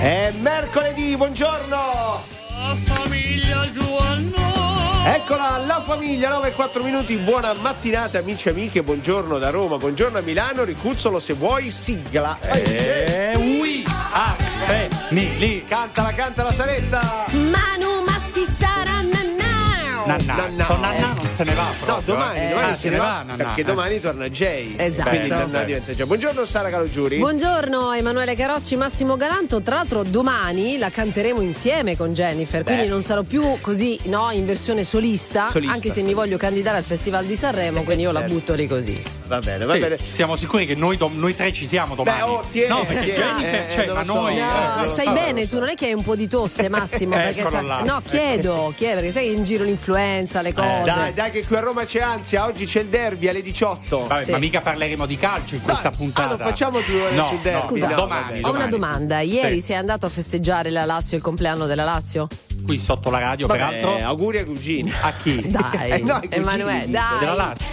È mercoledì, buongiorno! La famiglia Giovanno. Eccola, la famiglia, 9 e 4 minuti, buona mattinata amici e amiche, buongiorno da Roma, buongiorno a Milano, ricuzzolo se vuoi, sigla. Eh, ui. Ah, eh, mi, lì. Cantala, cantala Saretta! Nanau. Nanna. Nanna. Con Nanna non se ne va proprio. No, domani, eh. domani Ah, se ne va, Nanna. perché Eh. domani torna Jay. Esatto. Quindi Nanna bene. diventa Jay. Buongiorno Sara Calogiuri. Buongiorno Emanuele Carocci, Massimo Galanto. Tra l'altro domani la canteremo insieme con Jennifer, quindi non sarò più così no, in versione solista, Solista. anche se mi voglio candidare al Festival di Sanremo, quindi io la certo. butto lì così. Va bene, va Sì, bene. siamo sicuri che noi, dom- noi tre ci siamo domani. Beh, oh, tieni, no, perché tieni, Jennifer, eh, cioè, ma noi. No, eh, stai bene, tu non è che hai un po' di tosse, Massimo? perché sa-. No, chiedo, chiedo, perché sai che in giro l'influenza, le cose. Dai, dai che qui a Roma c'è ansia, oggi c'è il derby alle 18. Vabbè, Sì. ma mica parleremo di calcio in questa Dai, puntata. ah, non facciamo due ore no, sul derby. no, Scusa, no, domani. Ho una domani. domanda, ieri Sì. sei andato a festeggiare la Lazio, il compleanno della Lazio? Qui sotto la radio, Vabbè, peraltro. auguri ai cugini. A chi? Dai, Eh, no, Emanuele, dai. Della Lazio.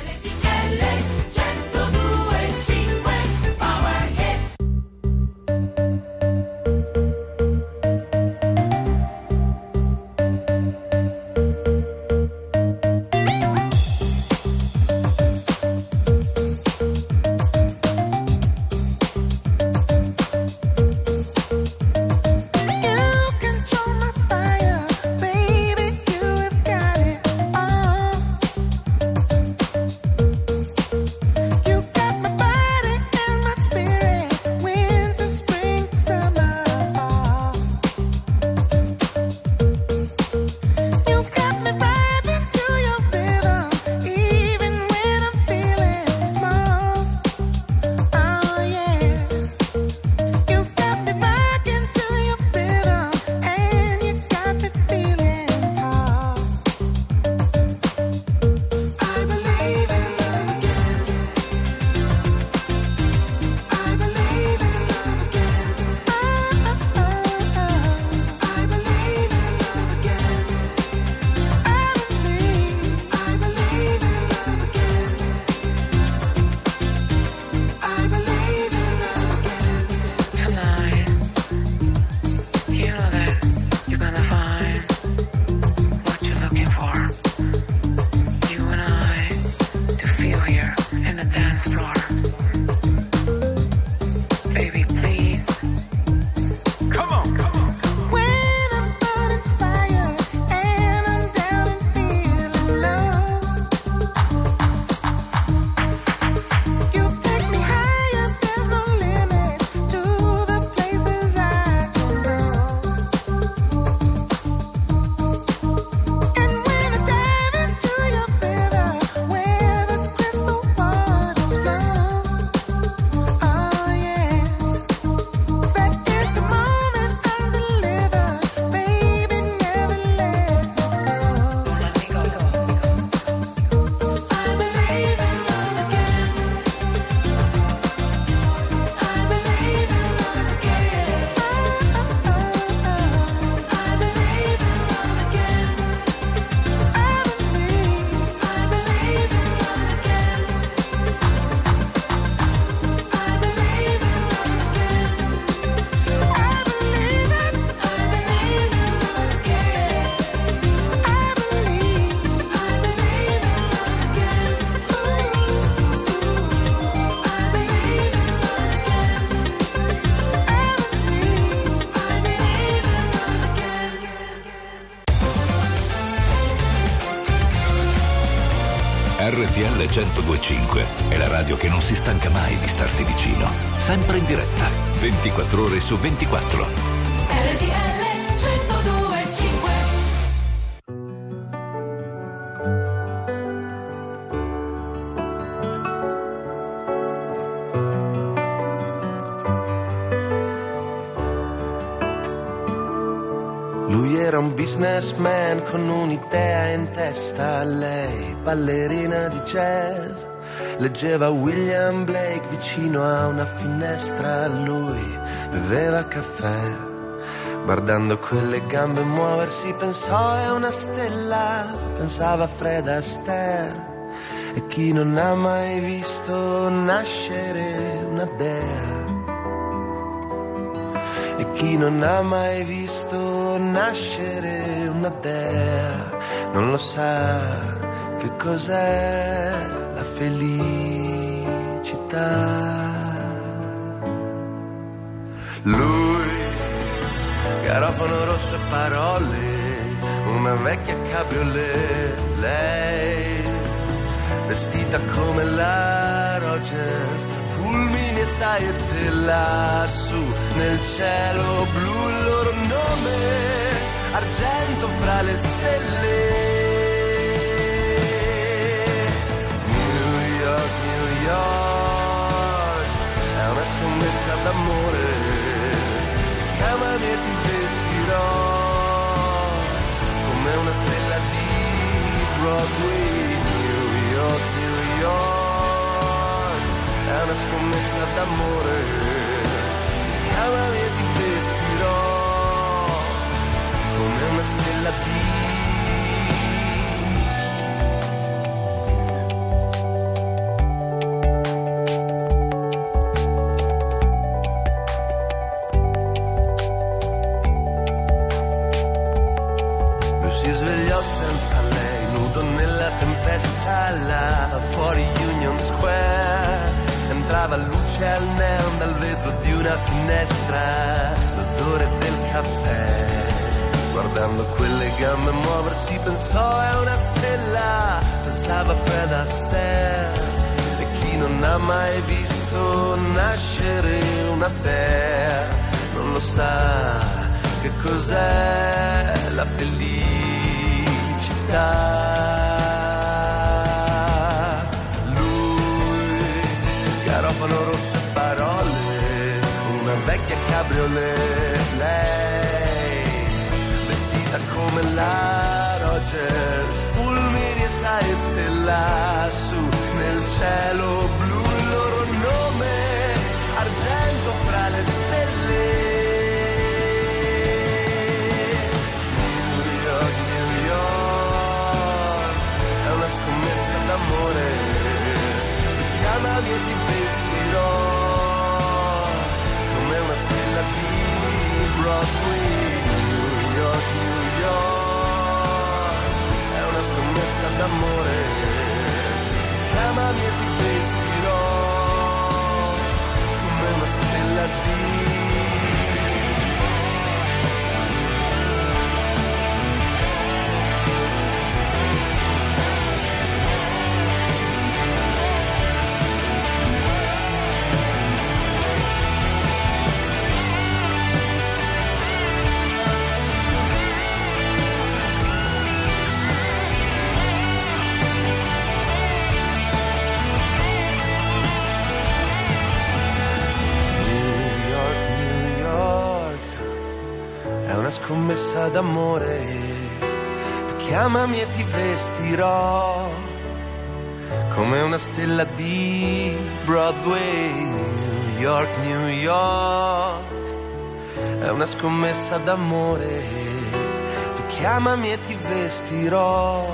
1025 è la radio che non si stanca mai di starti vicino. Sempre in diretta, 24 ore su 24. RTL 1025 Lui era un businessman con un'idea in testa, lei ballerina di jazz. Leggeva William Blake vicino a una finestra, lui beveva caffè. Guardando quelle gambe muoversi pensò è una stella, pensava Fred Astaire. E chi non ha mai visto nascere una dea? E chi non ha mai visto nascere una dea non lo sa che cos'è felicità. Lui, garofano rosso e parole, una vecchia cabriolet, lei, vestita come la Rogers, fulmini e saette lassù nel cielo blu il loro nome, argento fra le stelle. Scommessa d'amore, e ti vestirò come una stella di Broadway, New York, New York, è una scommessa d'amore, chiamami ti vestirò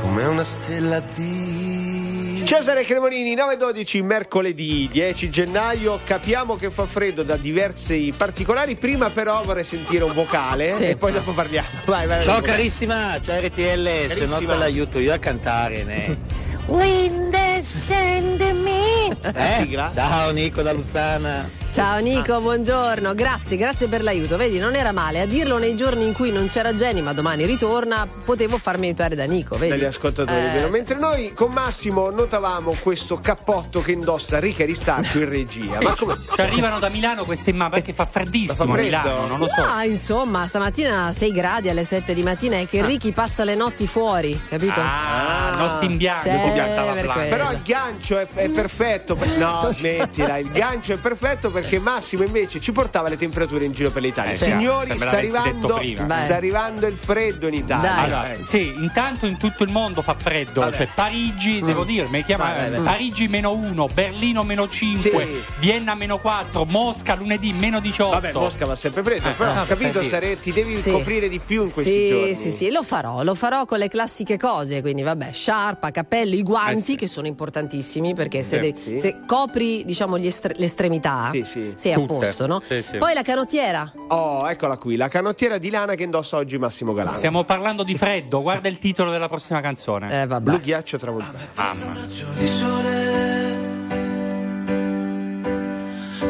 come una stella di Cesare Cremonini 912 mercoledì 10 gennaio capiamo che fa freddo da diversi particolari prima però vorrei sentire un vocale Sì. e poi dopo parliamo vai vai Ciao vai. carissima, ciao RTL, se no te l'aiuto io a cantare. Ne. Wind send me. Eh? Ciao Nico da Luzzana. Ciao Nico, buongiorno. Grazie, grazie per l'aiuto. Vedi, non era male. A dirlo nei giorni in cui non c'era Jenny, ma domani ritorna, potevo farmi aiutare da Nico. Vedi? dagli ascoltatori Eh, vero? mentre noi con Massimo notavamo questo cappotto che indossa Rica Ristarco in regia ma come Ci arrivano da Milano queste ma perché fa freddissimo Ma fa Milano, non lo so. Ah, insomma, stamattina 6 gradi alle 7 di mattina e che Ricky passa le notti fuori, capito? Ah, notti in bianco, notti in bianco, stava per. Però il gancio è, è perfetto. per- No, smettila. Il gancio è perfetto perché Massimo invece ci portava le temperature in giro per l'Italia. Eh, Signori, sta arrivando, sta arrivando il freddo in Italia. Dai. Allora, Eh, sì, intanto in tutto il mondo fa freddo, Vabbè. cioè Parigi, devo dire, mi chiama vai. Parigi meno 1, Berlino meno 5, Sì. Vienna meno 4, Mosca lunedì meno 18. Vabbè, Mosca va sempre freddo, Eh, però ah, capito, per dire. Sare, ti devi Sì. coprire di più in questi sì, giorni. Sì, sì, lo farò, lo farò con le classiche cose, quindi vabbè, sciarpa, capelli, i guanti Eh, sì. che sono importantissimi perché se, Eh, devi- sì. se copri diciamo gli estre- l'estremità Sì, sì. sì. A Tutte. posto, no? Sì, sì. Poi la canottiera. Oh, eccola qui, la canottiera di lana che indossa oggi Massimo Galano. Stiamo parlando di freddo, guarda il titolo della prossima canzone. Eh, vabbè. Blu ghiaccio travoltato. Mamma. di sole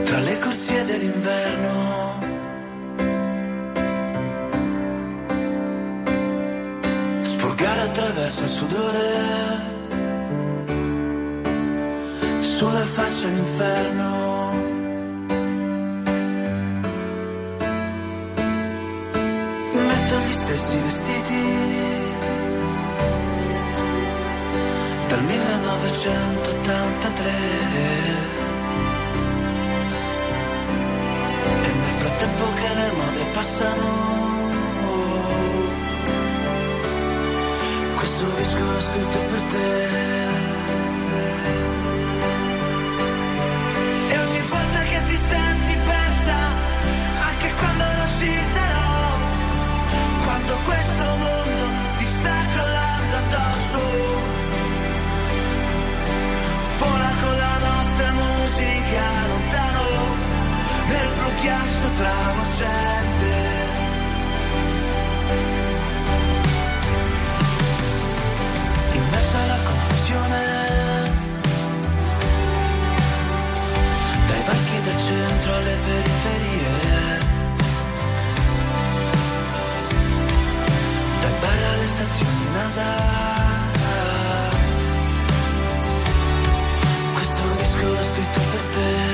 tra le corsie dell'inverno. Sporgare attraverso il sudore sulle facce l'inferno. Metto gli stessi vestiti dal 1983 e nel frattempo che le mode passano questo disco l'ho scritto per te travolgente in mezzo alla confusione. Dai varchi del centro alle periferie. Dai bar alle stazioni NASA. Questo disco l'ho scritto per te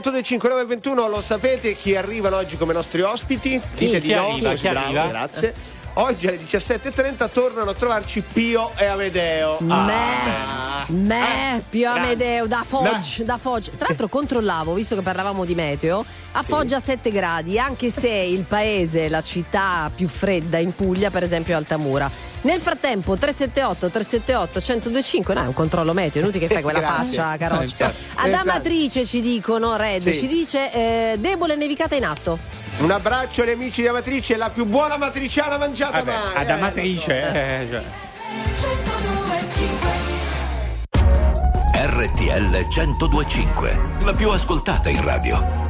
1025 921 lo sapete chi arrivano oggi come nostri ospiti? Dite di Chi no, arriva? così Chi bravo, arriva? grazie. Oggi alle 17.30 tornano a trovarci Pio e Amedeo. Me, me, Pio Amedeo da Foggia, da Foggia. Tra l'altro controllavo, visto che parlavamo di meteo, a Foggia 7 gradi, anche se il paese, la città più fredda in Puglia, per esempio è Altamura. Nel frattempo 378 378 1025, no, è un controllo meteo, inutile che fai quella faccia, caroccia. Eh, Ad esatto. Amatrice ci dicono, Red, Sì. ci dice eh, debole nevicata in atto. Un abbraccio agli amici di Amatrice, la più buona matriciana mangiata Vabbè, mai. ad eh, Amatrice. eh. eh, cioè. RTL 1025, la più ascoltata in radio.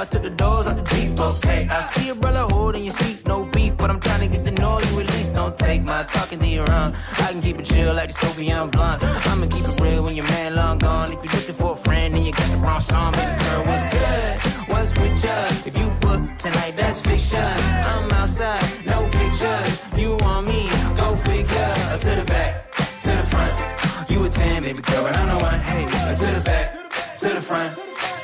I took the doors out the deep, okay. I see your brother holding your seat, no beef, but I'm trying to get to know you. Don't take my talking to your own. I can keep it chill like the Soviet blunt. I'ma keep it real when your man long gone. If you're looking for a friend and you got the wrong song, baby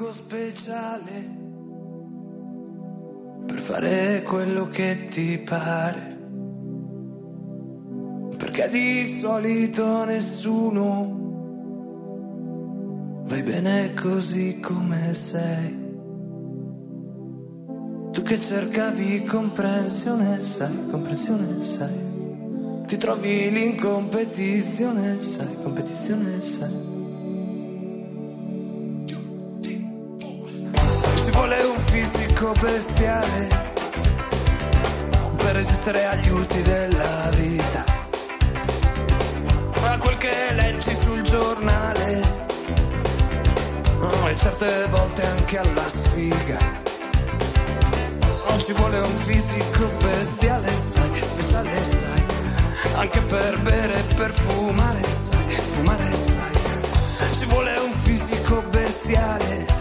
fisico speciale per fare quello che ti pare. Perché di solito nessuno vai bene così come sei. Tu che cercavi comprensione, sai, comprensione, sai. Ti trovi in competizione, sai, competizione, sai. Vuole un fisico bestiale per resistere agli urti della vita. Ma quel che leggi sul giornale, oh, e certe volte anche alla sfiga. Ci vuole un fisico bestiale, sai, speciale, sai, anche per bere e per fumare, sai, fumare, sai. Ci vuole un fisico bestiale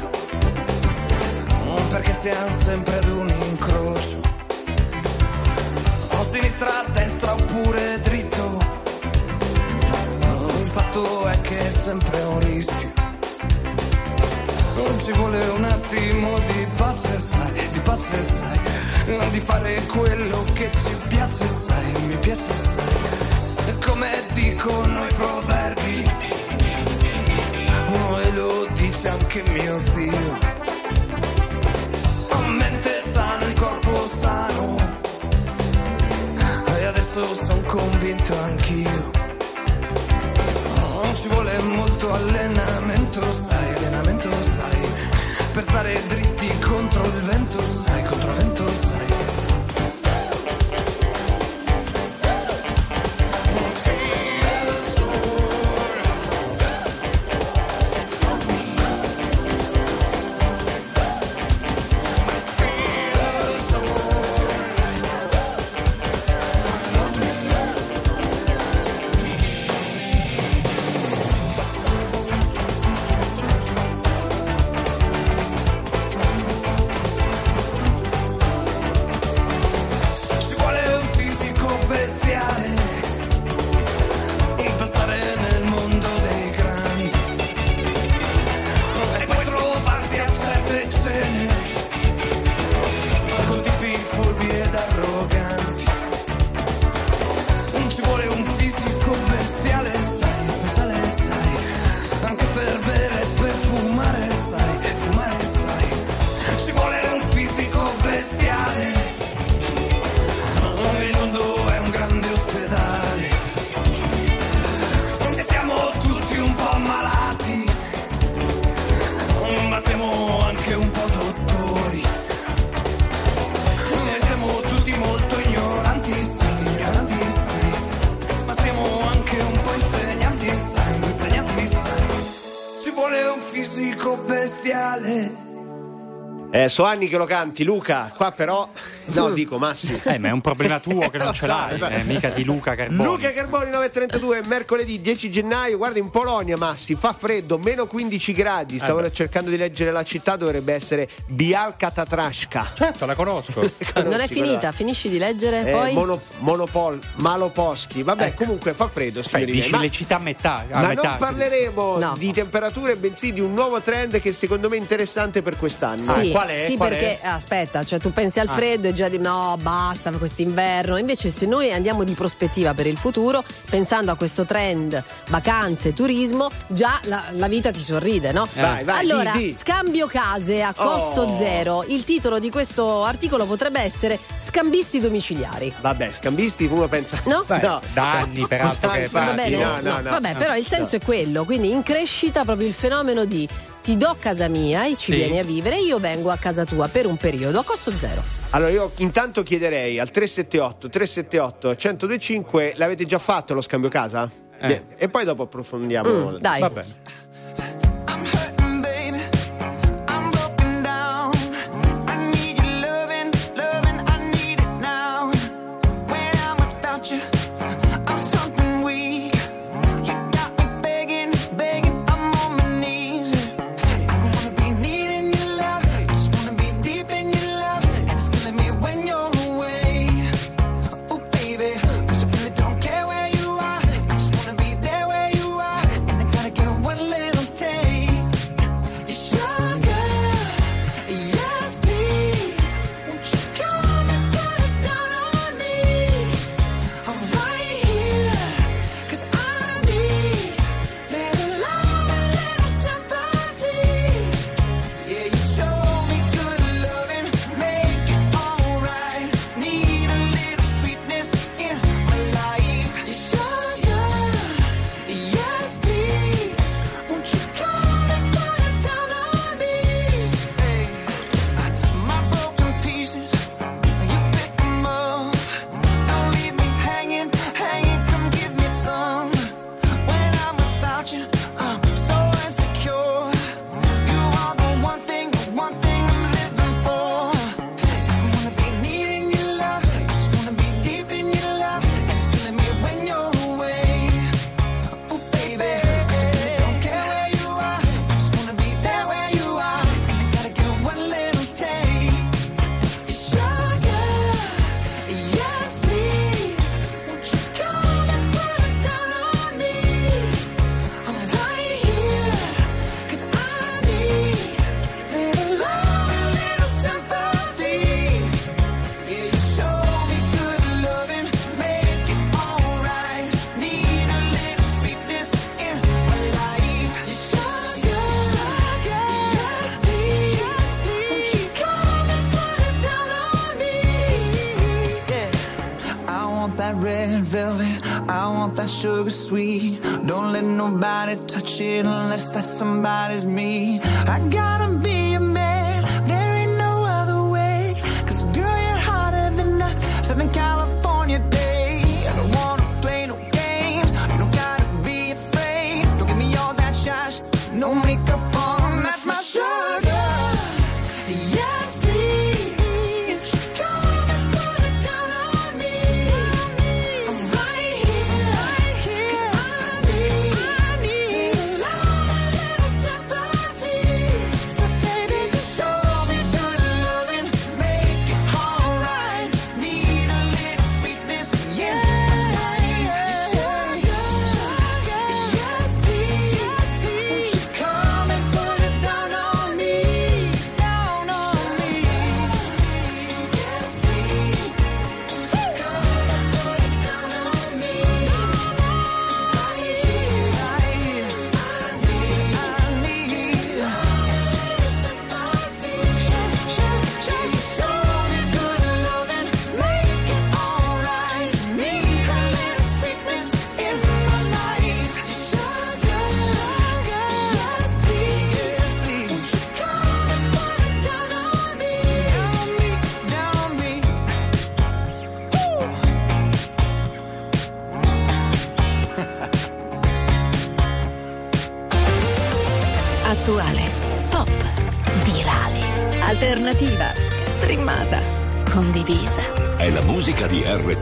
perché siamo sempre ad un incrocio. O sinistra, destra oppure dritto. Il fatto è che è sempre un rischio. Non ci vuole un attimo di pace, sai, di pace, sai, di fare quello che ci piace, sai, mi piace, sai. Come dicono i proverbi, oh, e lo dice anche mio zio adesso sono convinto anch'io. Non ci vuole molto allenamento, sai, allenamento, sai. Per stare dritti contro il vento, sai, Eh, so anni che lo canti, Luca. Qua però. No, dico Massi. Eh, ma è un problema tuo che non ce l'hai, eh, mica di Luca Carboni. Luca Carboni 932, mercoledì 10 gennaio. Guarda, in Polonia, Massi, fa freddo, meno 15 gradi. Stavo Eh cercando di leggere la città, dovrebbe essere Bialka Tatrashka. Certo, la conosco. Non è finita, finisci di leggere Eh, poi? mono, monopol, Maloposchi. Vabbè, comunque fa freddo, signori dici Ma, le città a metà. A ma metà. non parleremo No. di temperature, bensì di un nuovo trend che secondo me è interessante per quest'anno. Sì, qual è? sì, Qual perché aspetta, cioè tu pensi al freddo e già di no, basta quest'inverno. Invece, se noi andiamo di prospettiva per il futuro, pensando a questo trend vacanze, turismo, già la, la vita ti sorride, no? Vai, vai, allora, di, di. scambio case a costo Oh. zero. Il titolo di questo articolo potrebbe essere Scambisti domiciliari. Vabbè, scambisti, uno pensa. No? Beh, No. da anni, peraltro, che Va bene? no, no, no. Vabbè, però il senso è quello, quindi in crescita proprio il fenomeno di ti do casa mia e ci Sì. vieni a vivere io vengo a casa tua per un periodo a costo zero. Allora io intanto chiederei al 378 378 1025 l'avete già fatto lo scambio casa? Eh. E poi dopo approfondiamo. Mm, dai. Va bene. Don't let nobody touch it unless that somebody's me. I gotta be a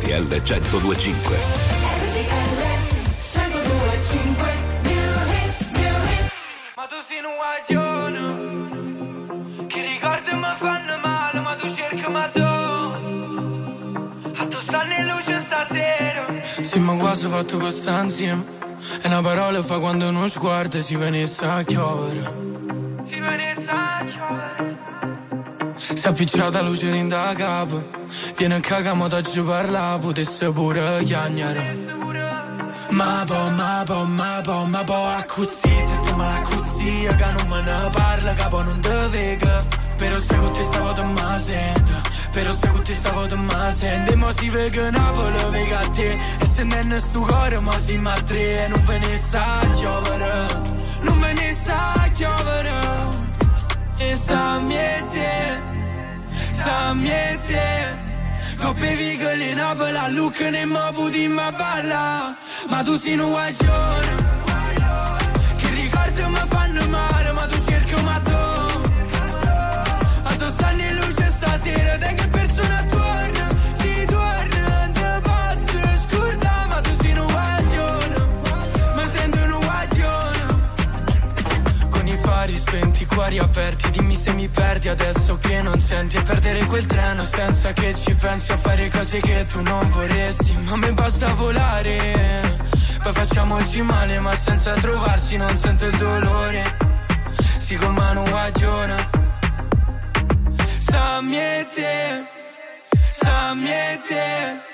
RTL 1025. Ma tu sei un guaglione Che ricordi mi fanno male Ma tu cerchi ma tu A tu stanno in luce stasera Sì, ma quasi fatto questa insieme. E una parola fa quando uno sguardo si venisse a chiovere. Si è appicciata luce da capo. Viene a cagamo da giù parla, potesse pure chiagnare. Ma po, ma po, ma po, ma po, a così, se sto male così, che non me ne parla, capo non te vega. Però se con te stavo te ma sento, però se con te stavo te ma sento, e mo si vega Napoli, vega a te, e se non è sto cuore, ma si ma tre, e non ve ne sa chiovere, non ve ne sa chiovere, e sa miete, sa miete. Coppe vigole in Napoli, a Lucca ne mo puti ma tu sei un guaglione Che ricordi mi fanno male Ma tu cerchi ma tu A tu stanno in luce stasera Te che persona torna spenti, cuori aperti Dimmi se mi perdi adesso che non senti. E perdere quel treno senza che ci pensi A fare cose che tu non vorresti. Ma a me basta volare Poi facciamoci male ma senza trovarsi Non sento il dolore. Si con mano guaglione Sa miete Sa miete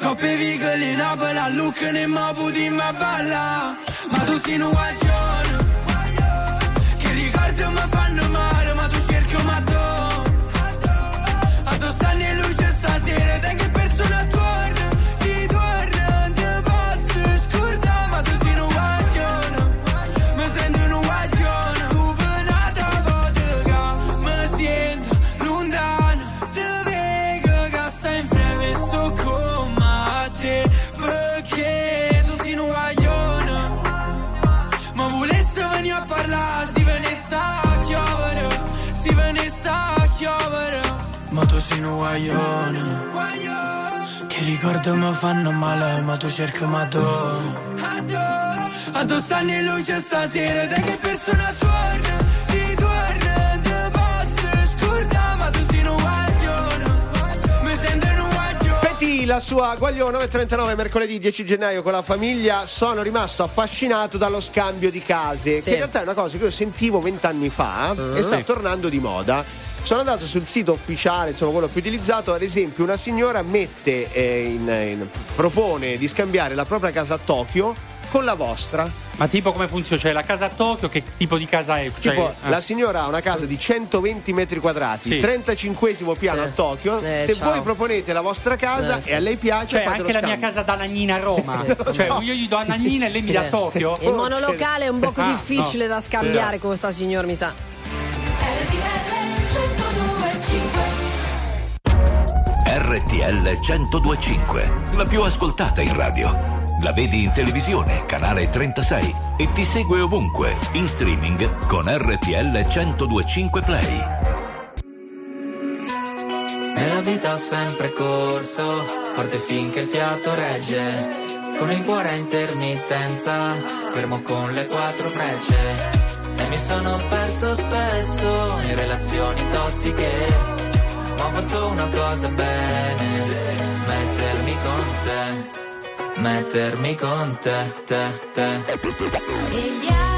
Coppe vigole in Napoli a Lucca ne mo puti ma balla. Ma tu sei un guaglione che ricordi mi fanno male guaglione, che ricordi mi fanno male, ma tu cerchi ma tu. A tu stanno in luce stasera, te che persona torna, si torna, te posso scordare, ma tu sei un guaglione, mi sento un guaglione. Petit, la sua Guaglione 939 mercoledì 10 gennaio con la famiglia sono rimasto affascinato dallo scambio di case Sì. che in realtà è una cosa che io sentivo vent'anni fa e sta Sì. tornando di moda sono andato sul sito ufficiale insomma quello più utilizzato ad esempio una signora mette eh, in- in- propone di scambiare la propria casa a Tokyo con la vostra Ma tipo come funziona? Cioè la casa a Tokyo, che tipo di casa è? Cioè, tipo eh. la signora ha una casa di 120 metri quadrati Sì. 35 piano Sì. a Tokyo Eh, se ciao. voi proponete la vostra casa Eh, sì. e a lei piace Cioè, anche la mia casa da Nagnina a Roma. Sì. Cioè, No. io gli do a Nagnina e lei mi dà a Tokyo. Il monolocale è un poco Ah, difficile no. da scambiare con sta signor, mi sa. RTL 1025, la più ascoltata in radio. La vedi in televisione, canale 36 e ti segue ovunque, in streaming con RTL 1025 Play. Nella vita ho sempre corso, forte finché il fiato regge. Con il cuore a intermittenza, fermo con le quattro frecce. E mi sono perso spesso in relazioni tossiche. Ma ho fatto una cosa bene, mettermi con te, mettermi con te, te, te.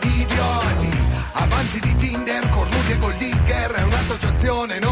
di idioti. Avanti di Tinder, cornuti e gold digger, è un'associazione no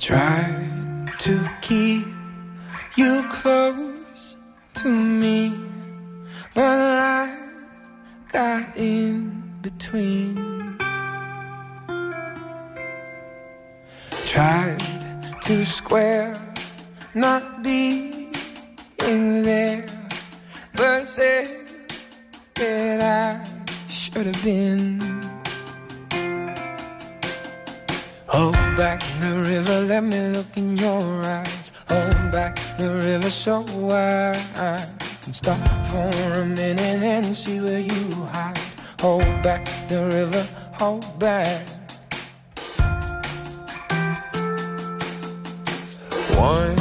Try back the river, let me look in your eyes. Hold back the river so wide. can stop for a minute and see where you hide. Hold back the river, hold back. Once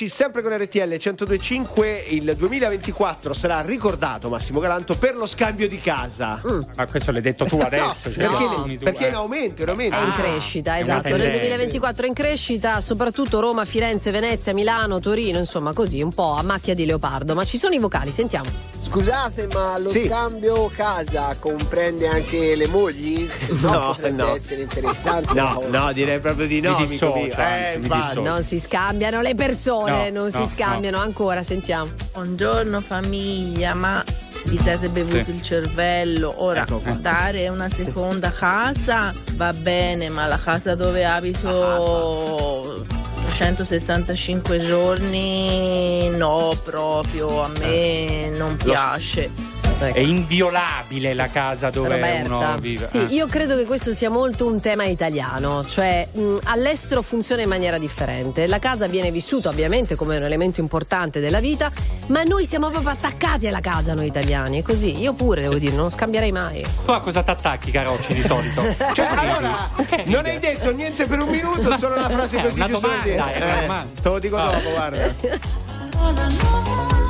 10, sempre con RTL 1025. Il 2024 sarà ricordato, Massimo Galanto, per lo scambio di casa. Ma questo l'hai detto tu adesso. No, cioè, perché, lo assumi tu, perché eh. in aumento, in aumento. È in crescita, esatto. Nel tendenza. 2024 è in crescita, soprattutto Roma, Firenze, Venezia, Milano, Torino, insomma così, un po' a macchia di leopardo. Ma ci sono i vocali, sentiamo. Scusate, ma lo Sì. scambio casa comprende anche le mogli? No, No, potrebbe no. essere interessante. No, no, direi proprio di no. Mi amico mio. dissocio, anzi, mi infatti. dissocio. Non si scambiano le persone, No, non no, si scambiano ancora, sentiamo. Buongiorno famiglia, ma vi siete bevuti Sì. il cervello? Ora, Ecco dare una seconda casa va bene, ma la casa dove abito 365 giorni no, proprio a me non piace. È inviolabile la casa dove Roberta, uno vive. sì, Eh. io credo che questo sia molto un tema italiano, cioè mh, all'estero funziona in maniera differente. La casa viene vissuta ovviamente come un elemento importante della vita, ma noi siamo proprio attaccati alla casa noi italiani, è così. Io pure devo dire, non scambierei mai. Tu a cosa t'attacchi, Carocci, di solito? Cioè, allora, non hai detto niente per un minuto, solo una frase È così una giusto domanda, dire. Eh, domanda. te lo dico Ah. dopo, guarda.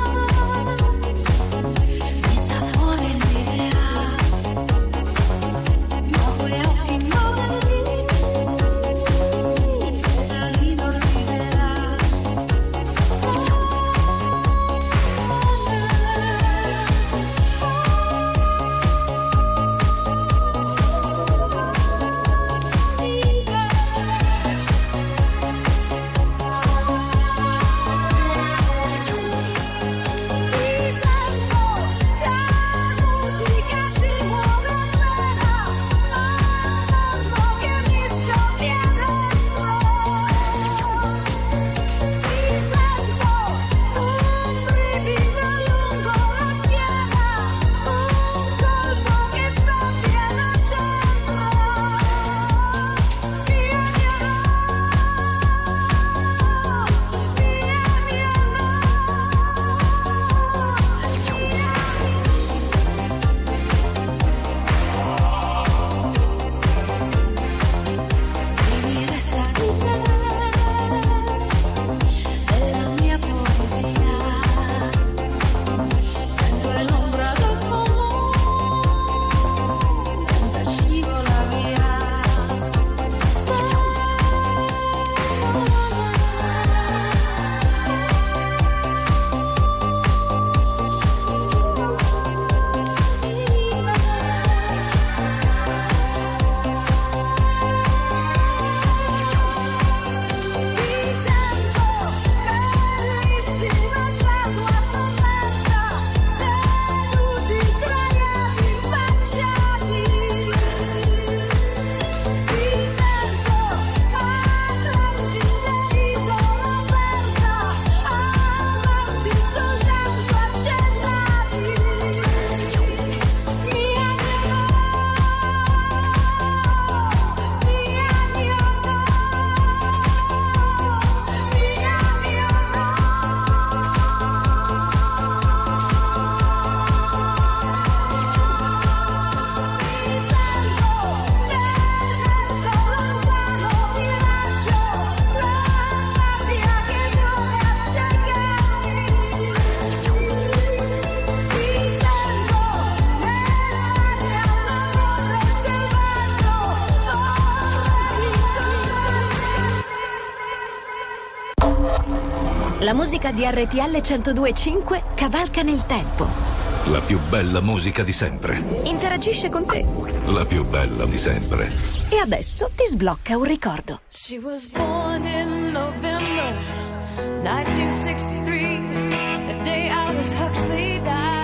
musica di RTL 1025 cavalca nel tempo. La più bella musica di sempre. Interagisce con te. La più bella di sempre. E adesso ti sblocca un ricordo. She was born in November 1963, the day Aldous Huxley died.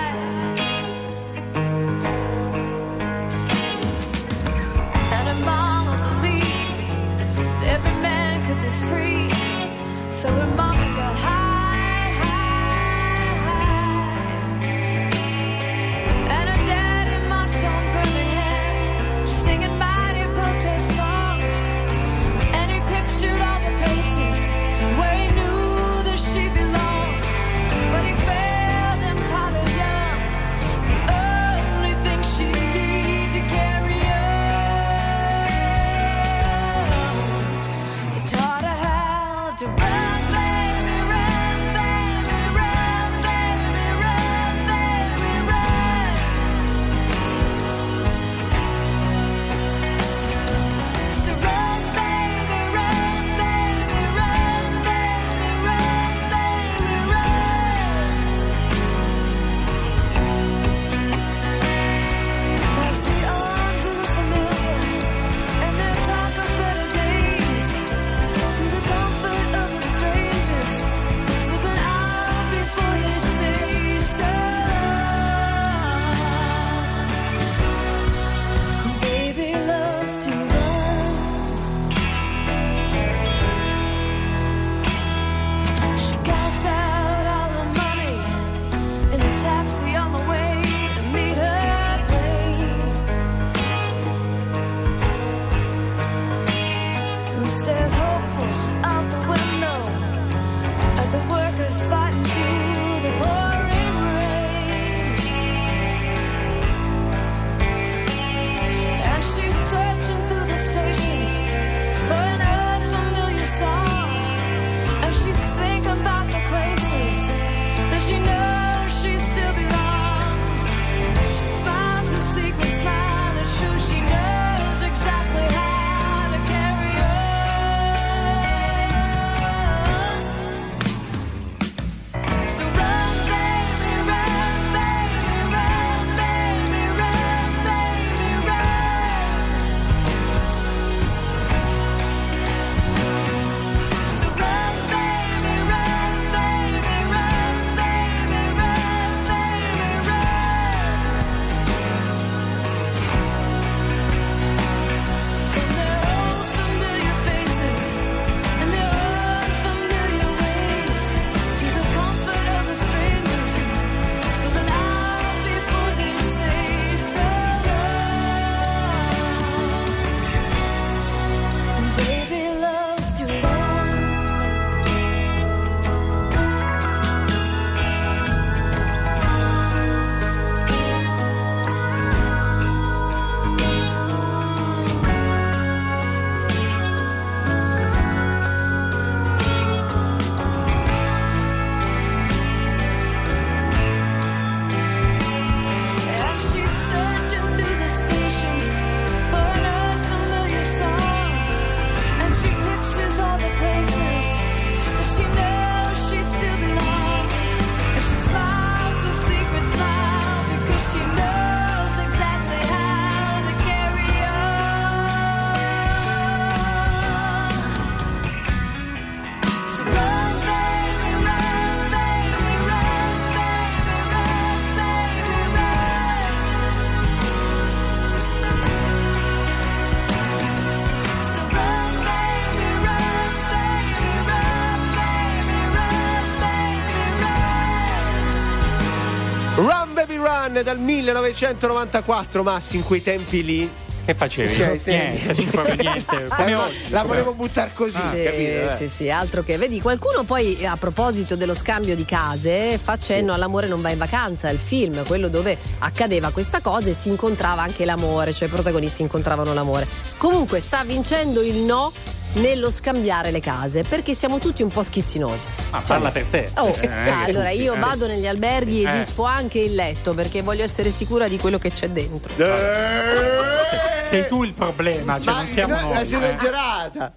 Run dal 1994, Massi, in quei tempi lì. Che facevi? Sì. Niente, proprio niente. Come La- oggi. La come- volevo buttare così, sì, capito? eh? sì, sì, altro che. Vedi, qualcuno poi a proposito dello scambio di case fa cenno all'amore non va in vacanza, il film, quello dove accadeva questa cosa e si incontrava anche l'amore, cioè i protagonisti incontravano l'amore. Comunque sta vincendo il no nello scambiare le case, perché siamo tutti un po' schizzinosi. Ma parla per te. Oh, Eh, allora tutti, io eh. vado negli alberghi e Eh. disfo anche il letto perché voglio essere sicura di quello che c'è dentro. Se- Sei tu il problema, cioè Ma non siamo noi noi. la siete eh.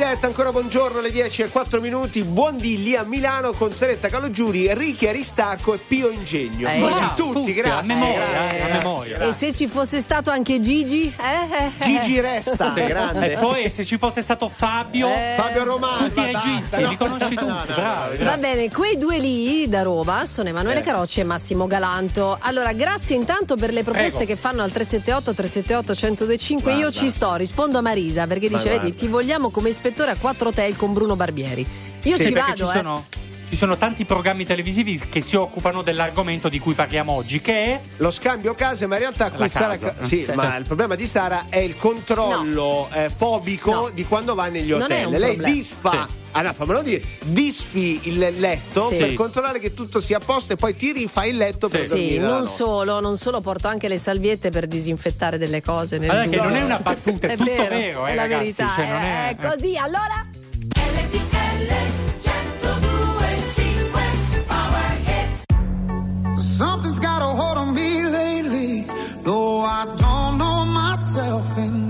Diretta, ancora buongiorno alle 10 e 4 minuti. Buon lì a Milano con Seretta Calogiuri, Ricky Aristacco e Pio Ingegno. Eh, Così bravo, tutti, tutti, grazie. a memoria, eh, a memoria. E se ci fosse stato anche Gigi? Eh. Gigi Resta, Sì. grande. E poi se ci fosse stato Fabio, Eh. Fabio Romano. tutti i registi, no. li conosci tutti, No, no, no, bravi. Va bene, quei due lì da Roma sono Emanuele Eh. Carocci e Massimo Galanto. Allora, grazie intanto per le proposte Prego. che fanno al 378 378 1025. Io ci sto, rispondo a Marisa perché Ma dice: Vedi, guarda. ti vogliamo come ispettore a quattro hotel con Bruno Barbieri. Io Sì, ci vado, ci eh. sono, ci sono tanti programmi televisivi che si occupano dell'argomento di cui parliamo oggi, che è Lo scambio case, ma in realtà qui Sara. Sì, Sì. ma il problema di Sara è il controllo eh, fobico No. di quando va negli hotel. Lei disfa. Sì. Ah no, fammelo dire, disfi il letto Sì. per controllare che tutto sia a posto e poi ti rifai il letto Sì. per dormire. Sì, non solo, non solo, porto anche le salviette per disinfettare delle cose. Nel Allora, che non è una battuta, è tutto vero, eh, è la ragazzi, verità. cioè, non è- è così, allora. Something's got a hold on me lately. No, I don't know myself anymore.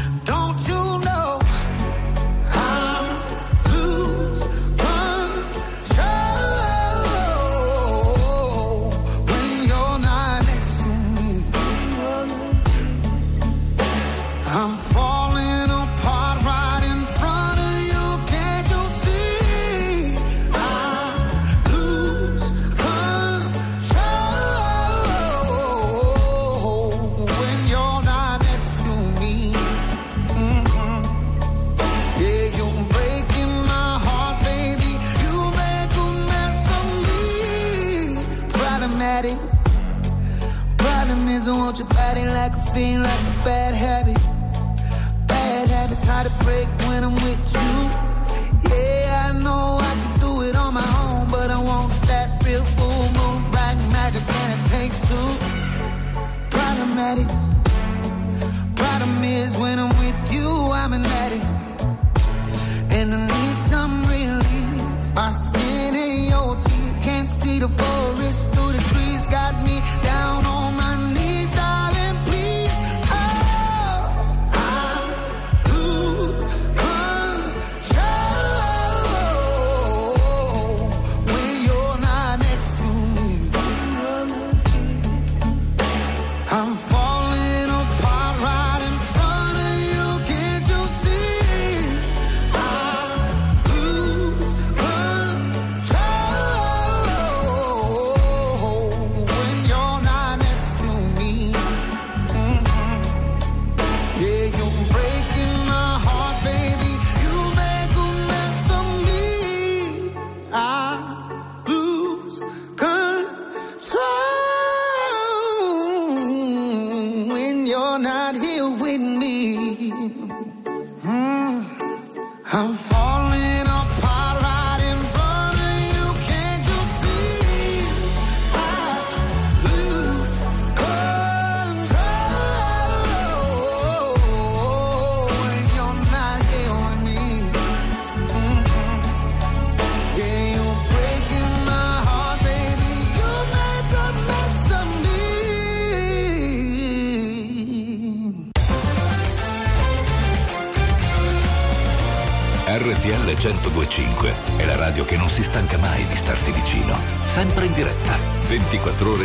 Bad habit. Bad habits hard to break when I'm with you. Yeah, I know I can do it on my own, but I want that real full moon, black magic, and it takes two. Problematic. Problem is when I'm with you, I'm an addict, and I need some relief. My skin and your teeth can't see the forest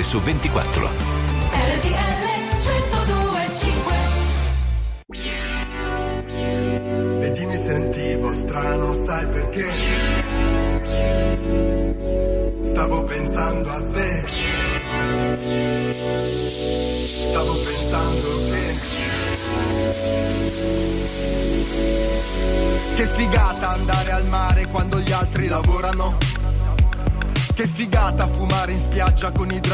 su 24. RTL 1025 Vedi mi sentivo strano, sai perché? Stavo pensando a te. Stavo pensando che. Che figata andare al mare quando gli altri lavorano. Che figata fumare in spiaggia con i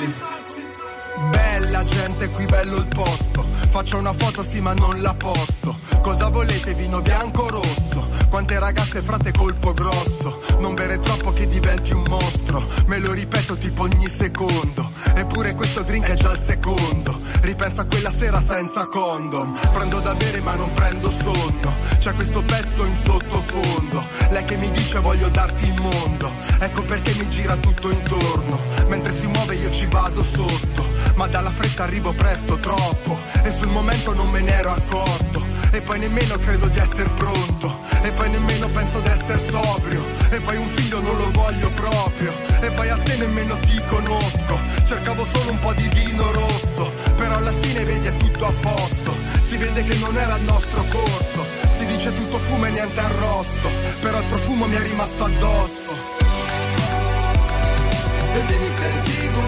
Bella gente, qui bello il posto. Faccio una foto sì ma non la posto. Cosa volete, vino bianco o rosso? Quante ragazze frate colpo grosso. Non bere troppo che diventi un mostro. Me lo ripeto tipo ogni secondo. Eppure questo drink è già il secondo. Ripenso a quella sera senza condom. Prendo da bere ma non prendo sonno. C'è questo pezzo in sottofondo. Lei che mi dice voglio darti il mondo. Ecco perché mi gira tutto intorno. Mentre si muove io ci vado sotto. Ma dalla fretta arrivo presto, troppo. E sul momento non me ne ero accorto. E poi nemmeno credo di essere pronto. E poi nemmeno penso di essere sobrio. E poi un figlio non lo voglio proprio. E poi a te nemmeno ti conosco. Cercavo solo un po' di vino rosso. Però alla fine vedi è tutto a posto. Si vede che non era il nostro corso. Si dice tutto fumo e niente arrosto. Però il profumo mi è rimasto addosso. Vedi mi sentivo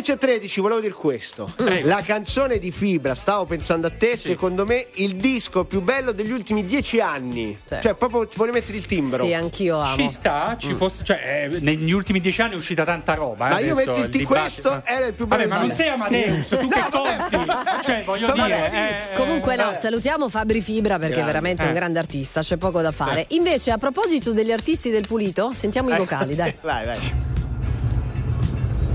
10.13, volevo dire questo. Mm. Prego. La canzone di Fibra, stavo pensando a te, sì. secondo me il disco più bello degli ultimi dieci anni. Sì. Cioè, proprio ti voglio mettere il timbro. Sì, anch'io amo. Ci sta, ci mm. posso, cioè, eh, negli ultimi dieci anni è uscita tanta roba. Eh, ma io metterti questo eh. era il più bello. Vabbè, ma non sei Amadeus, tu no, che vabbè. conti? Cioè, voglio vabbè. dire... Eh, Comunque no, salutiamo Fabri Fibra perché grande. veramente è un eh. grande artista, c'è poco da fare. Invece, a proposito degli artisti del pulito, sentiamo i vocali, dai. vai, vai.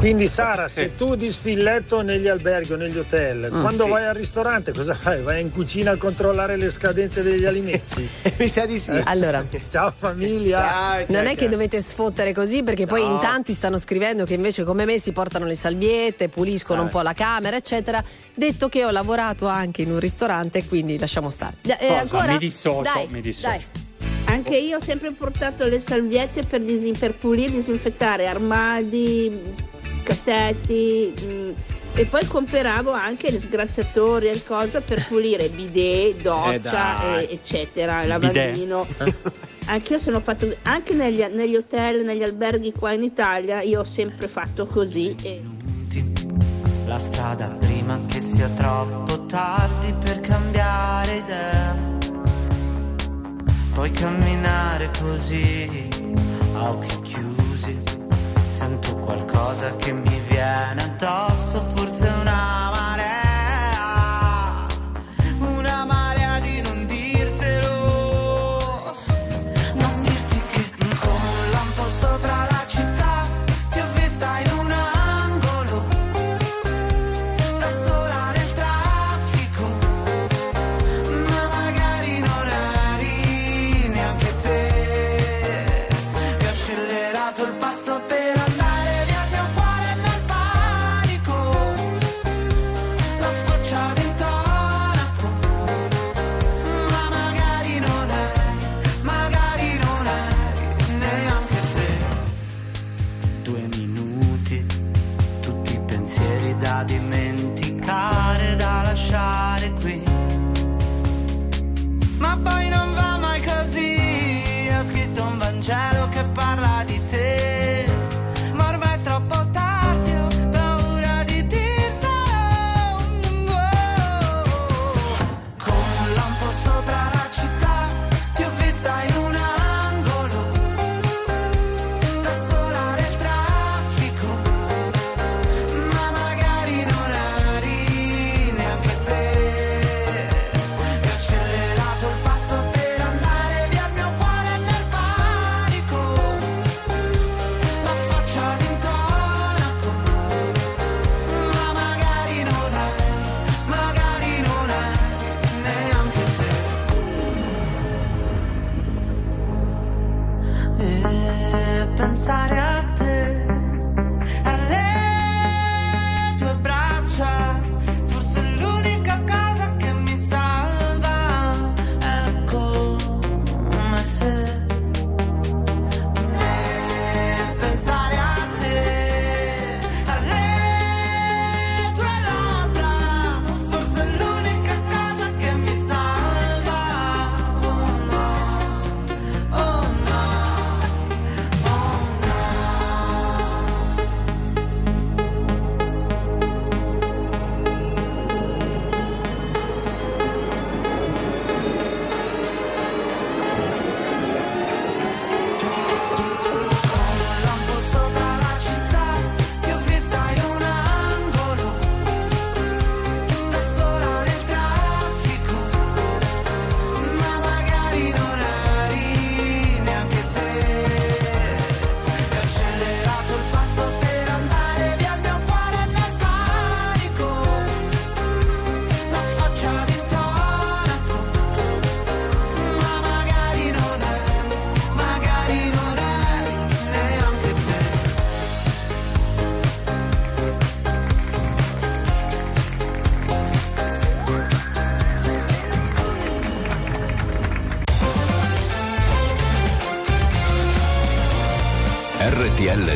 Quindi Sara, se tu di sfilletto negli alberghi o negli hotel, Mm, quando sì. vai al ristorante cosa fai? Vai in cucina a controllare le scadenze degli alimenti? Mi sa di sì. Allora. Ciao famiglia. Non è che dovete sfottere così perché poi No. in tanti stanno scrivendo che invece come me si portano le salviette, puliscono un Eh. po' la camera, eccetera. Detto che ho lavorato anche in un ristorante, quindi lasciamo stare. Eh, ancora? Mi dissocio, Dai, mi dissocio. dai. Anche io ho sempre portato le salviette per, dis- per pulire e disinfettare armadi, cassetti mm, e poi compravo anche gli sgrassatori e cose per pulire bidet, doccia, dai. e- eccetera, Il lavandino. Anche io sono fatto, anche negli, negli hotel, negli alberghi qua in Italia, io ho sempre fatto così. E... La strada prima che sia troppo tardi per cambiare idea. Puoi camminare così a occhi chiusi. Sento qualcosa che mi viene addosso, forse una marea.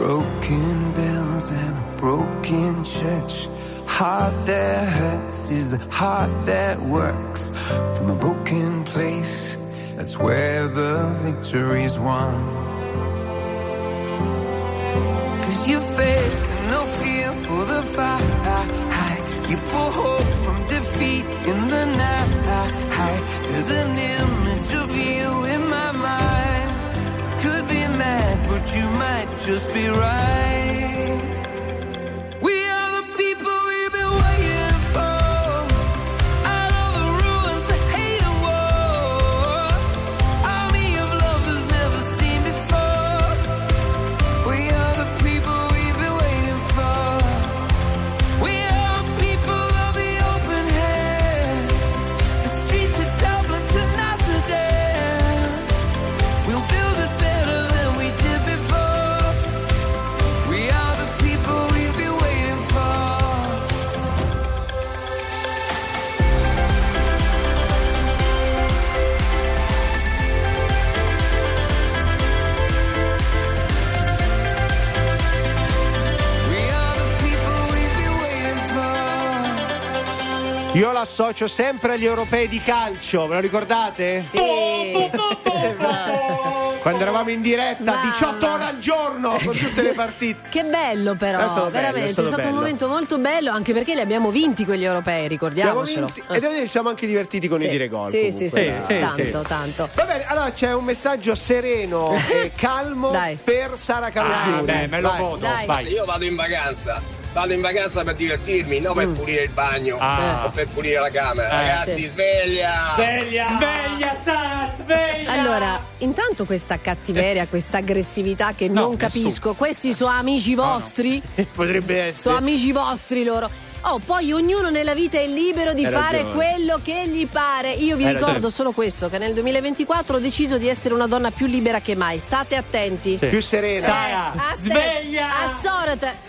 Broken bells and a broken church. Heart that hurts is a heart that works. From a broken place, that's where the victory's won. Cause you faith no fear for the fight. You pull hope from defeat in the night. There's an image of you in but you might just be right. Io l'associo sempre agli europei di calcio, ve lo ricordate? Sì. Quando eravamo in diretta, Mamma. 18 ore al giorno con tutte le partite. Che bello però, È stato bello, veramente, è stato un bello. momento molto bello anche perché li abbiamo vinti quegli europei, ricordiamocelo. vinti e devo dire, ci siamo anche divertiti con Sì. i dire gol. Sì, sì, comunque. sì, sì, tanto, tanto. Va bene, allora c'è un messaggio sereno e calmo per Sara Caloggiuni. Ah, beh, me lo Vai. godo, vai. Io vado in vacanza. Vado in vacanza per divertirmi, non per pulire il bagno Ah. o per pulire la camera. Eh, Ragazzi, sì. sveglia! Sveglia! Sveglia, Sara, sveglia! Allora, intanto questa cattiveria, questa aggressività che No, non capisco, questi sono amici vostri? Potrebbe essere. Sono amici vostri loro. Oh, poi ognuno nella vita è libero di Hai fare ragione. quello che gli pare. Io vi Hai ricordo ragione. solo questo: che nel 2024 ho deciso di essere una donna più libera che mai. State attenti. Sì. Più serena. Sara, te, sveglia! A sorte.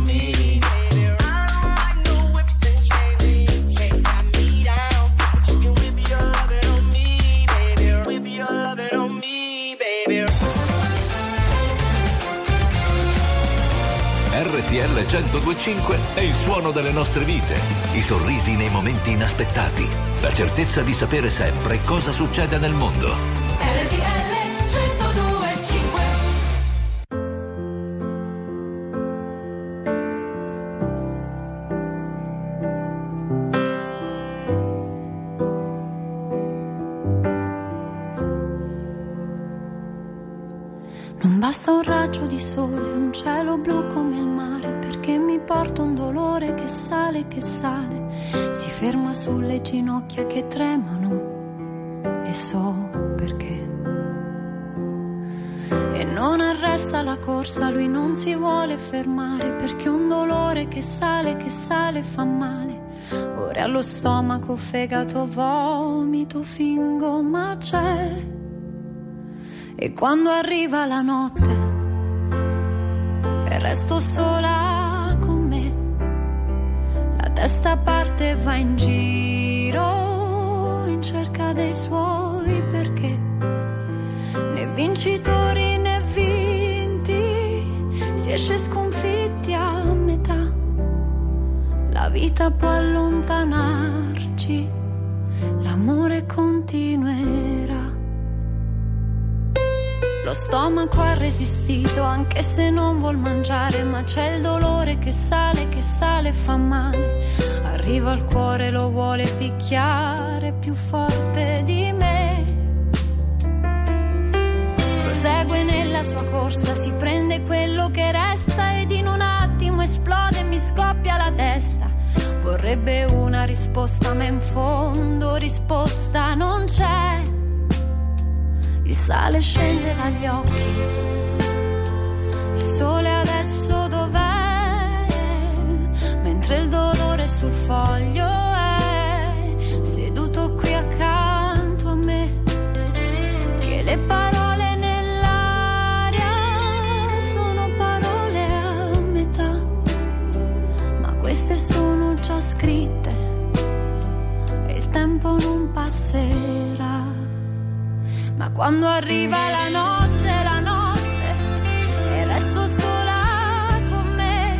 me. RTL 1025 è il suono delle nostre vite, i sorrisi nei momenti inaspettati, la certezza di sapere sempre cosa succede nel mondo. RTL 1025 Non basta un raggio di sole, un cielo blu come porta un dolore che sale, che sale, si ferma sulle ginocchia che tremano e so perché. E non arresta la corsa, lui non si vuole fermare, perché un dolore che sale, che sale fa male. Ora allo stomaco, fegato, vomito, fingo, ma c'è. E quando arriva la notte e resto sola testa parte va in giro in cerca dei suoi perché, né vincitori né vinti, si esce sconfitti a metà. La vita può allontanarci, l'amore continuerà. Lo stomaco ha resistito anche se non vuol mangiare, ma c'è il dolore che sale, che sale fa male. Arriva al cuore, lo vuole picchiare più forte di me. Prosegue nella sua corsa, si prende quello che resta ed in un attimo esplode e mi scoppia la testa. Vorrebbe una risposta, ma in fondo risposta non c'è. Sale scende dagli occhi. Il sole adesso dov'è? Mentre il dolore sul foglio è seduto qui accanto a me. Che le parole nell'aria sono parole a metà. Ma queste sono già scritte e il tempo non passerà quando arriva la notte, la notte, e resto sola con me,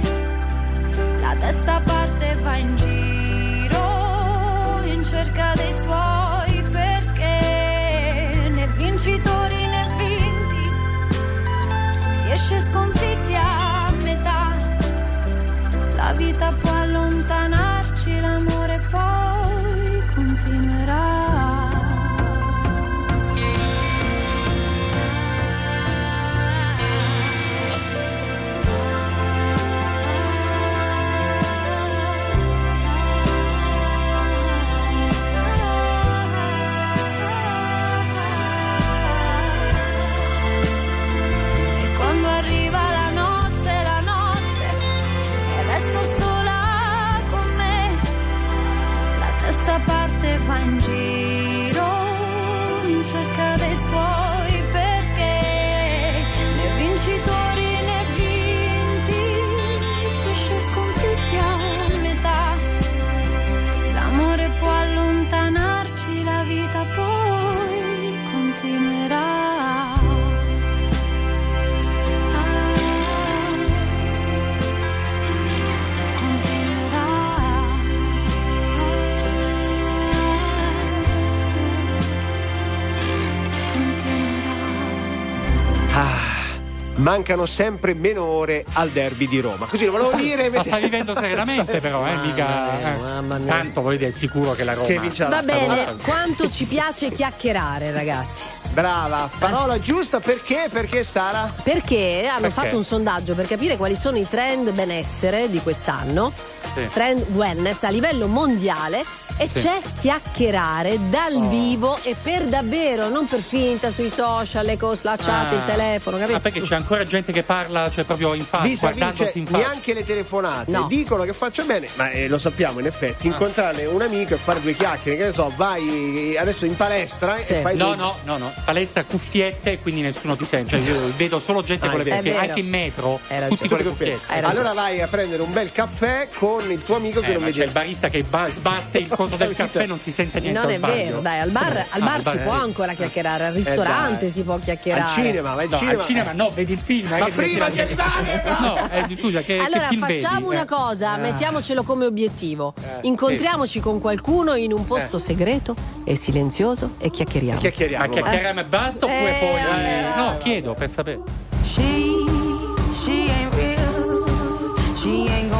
la testa parte va in giro in cerca dei suoi perché né vincitori né vinti. Si esce sconfitti mancano sempre meno ore al derby di Roma. Così lo volevo dire. Ma sta vivendo serenamente, però, eh, mica. eh. Tanto voglio dire, è sicuro che la Roma. Che vince Va bene, quanto ci piace chiacchierare, ragazzi. Brava, parola giusta perché? Perché Sara? Perché hanno Perché? fatto un sondaggio per capire quali sono i trend benessere di quest'anno, Sì. trend wellness a livello mondiale e Sì. c'è chiacchierare dal Oh. vivo e per davvero, non per finta sui social, le cose, la chat, Ah. il telefono, capito? Ah, perché c'è ancora gente che parla, cioè proprio in faccia, guardandosi cioè, in faccia. neanche le telefonate No. dicono che faccia bene, ma eh, lo sappiamo in effetti. Incontrare un amico e fare due chiacchiere, che ne so, vai adesso in palestra e fai No, due- no, no, no, palestra cuffiette e quindi nessuno ti sente. Cioè, io vedo solo gente Ah, con le vero. cuffiette, anche in metro, Hai tutti con le cuffiette. Allora vai a prendere un bel caffè con il tuo amico che Eh, non ma vedi. c'è il barista che ba- sbatte il coso del caffè, non si sente niente. non al è bagno. vero, dai, al bar, al Ah, bar al bar si sì. può ancora chiacchierare, al ristorante dai. si può chiacchierare. Al cinema, vai al No, cinema. al cinema no, vedi il film. Ma eh, che prima di arrivare, No, eh, scusa, che, allora che facciamo vedi? una Eh. cosa, Ah. mettiamocelo come obiettivo. Eh, Incontriamoci con qualcuno in un posto Eh. segreto e silenzioso e chiacchieriamo. Ma chiacchieriamo e basta oppure Eh, poi. vabbè. eh, no, chiedo per sapere. She, she ain't real. She ain't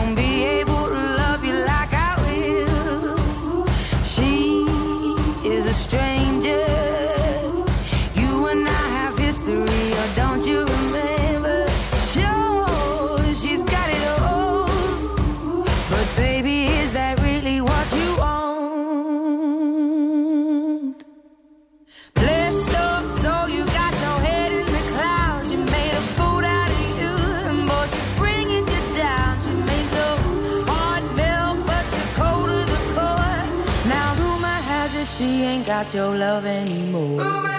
got your love anymore.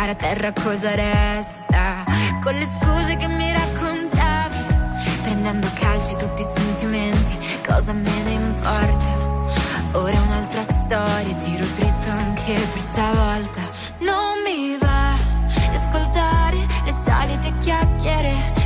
Cercare a terra cosa resta. Con le scuse che mi raccontavi. Prendendo a calci tutti i sentimenti. Cosa me ne importa? Ora è un'altra storia. Tiro dritto anche per stavolta. Non mi va di ascoltare le solite chiacchiere.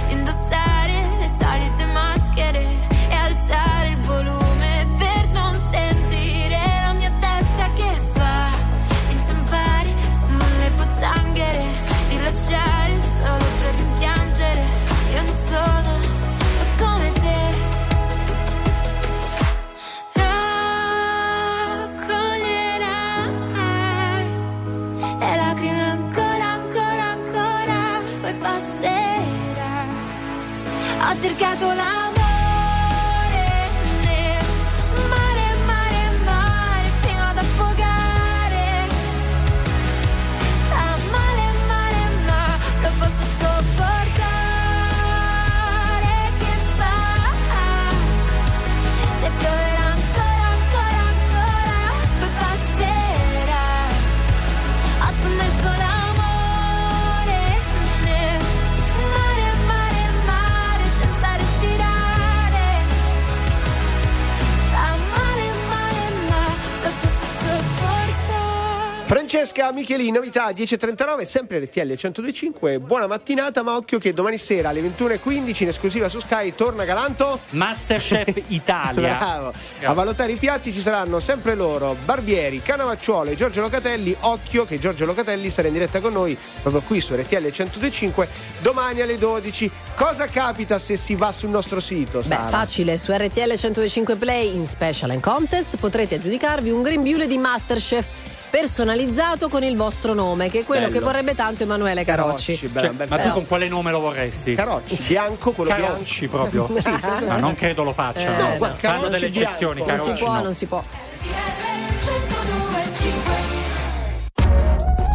Francesca Micheli, novità 10.39, sempre RTL 102.5. Buona mattinata, ma occhio che domani sera alle 21.15 in esclusiva su Sky torna Galanto. Masterchef Italia. Bravo. A valutare i piatti ci saranno sempre loro, Barbieri, Canavacciuolo e Giorgio Locatelli. Occhio che Giorgio Locatelli sarà in diretta con noi proprio qui su RTL 102.5 domani alle 12. Cosa capita se si va sul nostro sito? Beh, Sara? facile, su RTL 105 Play in Special and Contest potrete aggiudicarvi un grembiule di Masterchef personalizzato con il vostro nome, che è quello Bello. che vorrebbe tanto Emanuele Carocci. Cioè, ma tu con quale nome lo vorresti? Carocci, bianco, quello Carocci proprio. Sì. Ma non credo lo faccia. Eh, no, Fanno Carocci delle eccezioni, bianco. Non si Carocci può, no. non si può.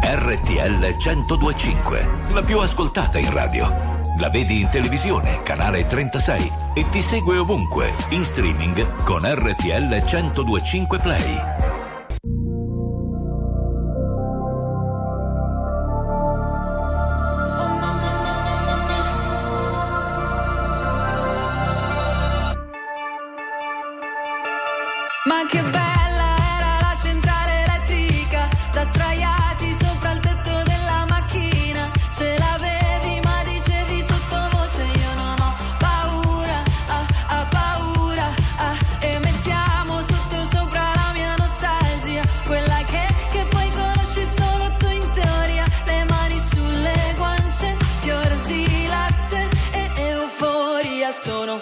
RTL 1025, la più ascoltata in radio. La vedi in televisione, canale 36 e ti segue ovunque, in streaming con RTL 1025 Play. Ma che bella era la centrale elettrica, da straiati sopra il tetto della macchina. Ce l'avevi ma dicevi sottovoce io non ho paura, ah, ah paura, ah. E mettiamo sotto sopra la mia nostalgia, quella che, che poi conosci solo tu in teoria. Le mani sulle guance, fior di latte e euforia sono.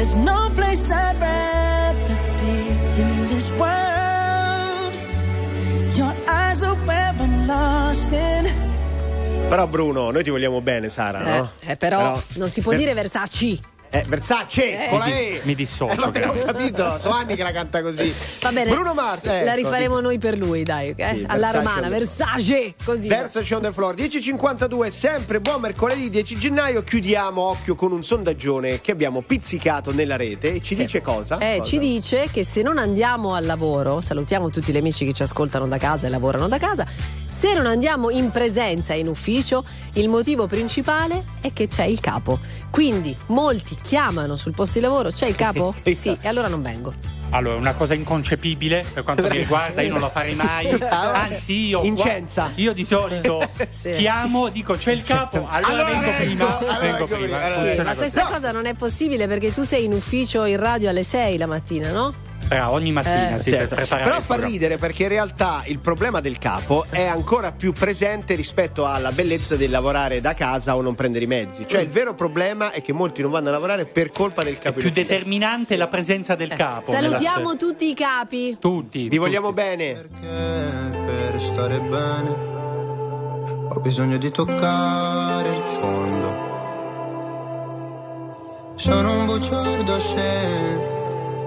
There's no place I'd rather be in this world. Your eyes are where I'm lost in. Però Bruno, noi ti vogliamo bene, Sara, no? Eh, però, non si può per- dire Versace. Eh, Versace, Eh. con la Mi, E. mi dissocio. Eh, ho capito, sono anni che la canta così. Va bene. Bruno Mars, eh, la ecco, rifaremo noi per lui, dai. eh? Sì, Alla Versace romana, Versace, così. Versace on the floor 10.52 sempre buon mercoledì 10 gennaio chiudiamo occhio con un sondaggione che abbiamo pizzicato nella rete e ci Sì. dice cosa? Eh, Cosa? ci dice che se non andiamo al lavoro, salutiamo tutti gli amici che ci ascoltano da casa e lavorano da casa, se non andiamo in presenza in ufficio, il motivo principale è che c'è il capo. Quindi molti chiamano sul posto di lavoro, c'è il capo? sì, e allora non vengo. Allora, una cosa inconcepibile per quanto mi riguarda, io non lo farei mai. Anzi, io. Incensa. Io di solito Sì. chiamo, dico c'è il capo, allora, Allora vengo vengo, prima. allora vengo prima. prima. Sì, ma così. questa cosa non è possibile perché tu sei in ufficio in radio alle 6 la mattina, no? Brava, ogni mattina Eh, sì, Certo. per Però fa ridere perché in realtà il problema del capo è ancora più presente rispetto alla bellezza del lavorare da casa o non prendere i mezzi. Cioè il vero problema è che molti non vanno a lavorare per colpa del capo. Più determinante è la presenza del capo. nella- Salutiamo tutti i capi. tutti. Vi vogliamo bene. per stare bene ho bisogno di toccare il fondo. Sono un bugiardo se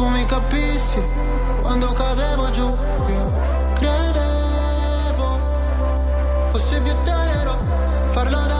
tu mi capissi quando cadevo giù. Io credevo fosse più tenero farlo davanti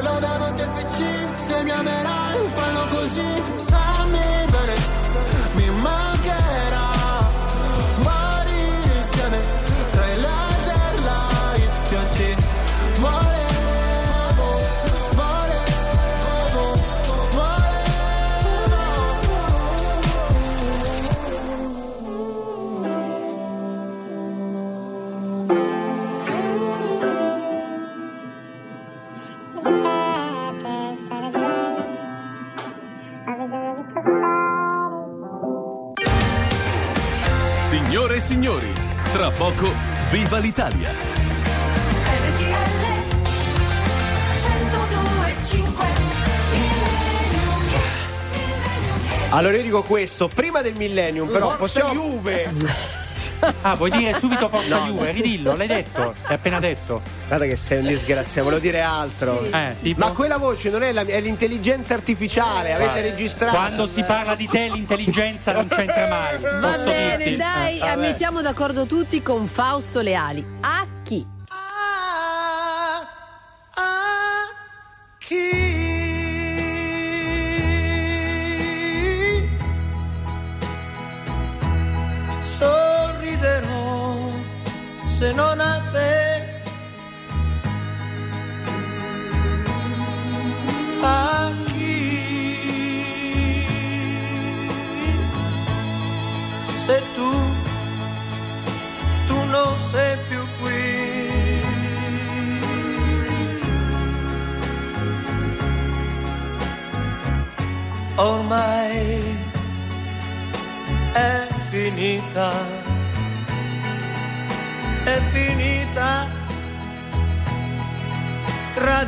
Farlo davanti al PC Se mi amerai fallo così tra poco viva l'Italia! Allora io dico questo, prima del millennium, però Forza possiamo. Juve! Ah, vuoi dire subito Forza No. Juve? Ridillo, l'hai detto, l'hai appena detto. Guarda che sei un disgraziato, volevo dire altro. Sì. Eh, tipo? Ma quella voce non è la è l'intelligenza artificiale, avete Guarda, registrato. Quando si parla di te l'intelligenza non c'entra mai. Va Posso bene, dirti? dai, Eh, mettiamo d'accordo tutti con Fausto Leali. A chi non a te. A chi se tu tu non sei più qui. Ormai è finita, tra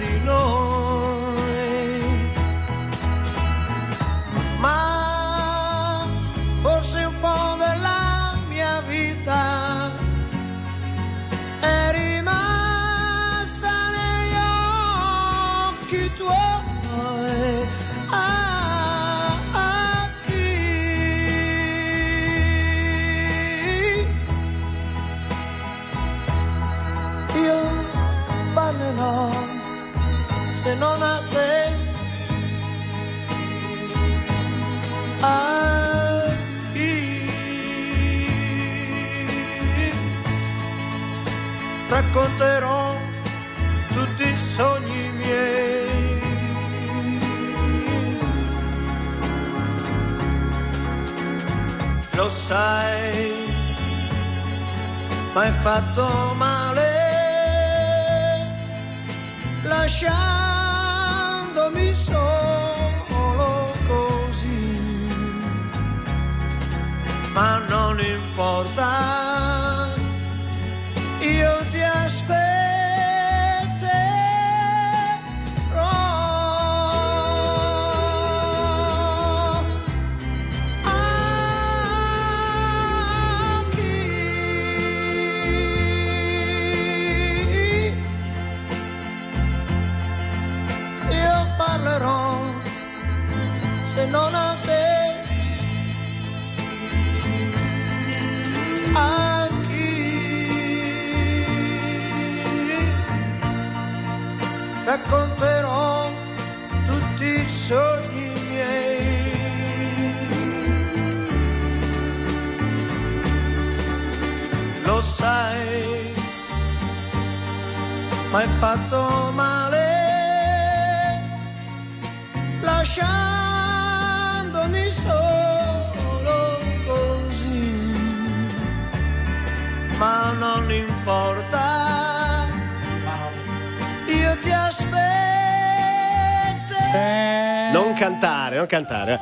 cantare.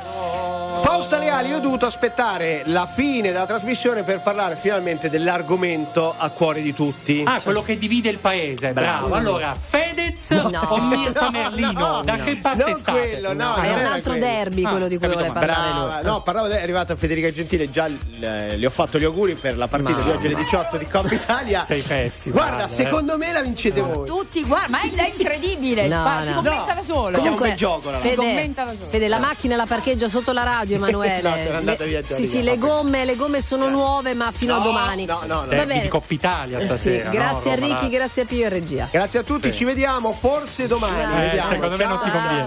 Fausto Leali, io ho dovuto aspettare la fine della trasmissione per parlare finalmente dell'argomento a cuore di tutti. Ah, quello che divide il paese, bravo. Bravo. Allora, Fedez No. o Mirta No, Merlino? no, da no. che parte Non state? quello, no, Ah, è un altro quello. derby quello di cui vuole ma parlare no, parlavo, è arrivata Federica Gentile, già eh, le ho fatto gli auguri per la partita Ma- di oggi alle 18 di Coppa Italia. Sei pessimo. Guarda, guarda, secondo me la vincete voi. Tutti, guarda, ma è, è incredibile. No, Ma si no. commenta No. da solo. Comunque, un gioco, allora. Fede, Commenta da solo. Fede, la macchina la parcheggia sotto la radio, Emanuele. No, sono andata Le- via già Sì, sì, le gomme, le gomme sono nuove, ma fino a domani. no, no, no. Derby bene. di Coppa Italia Eh stasera. grazie a Roba Ricky, là. grazie a Pio e regia. Grazie a tutti, ci vediamo forse domani. Eh, secondo me non ti conviene.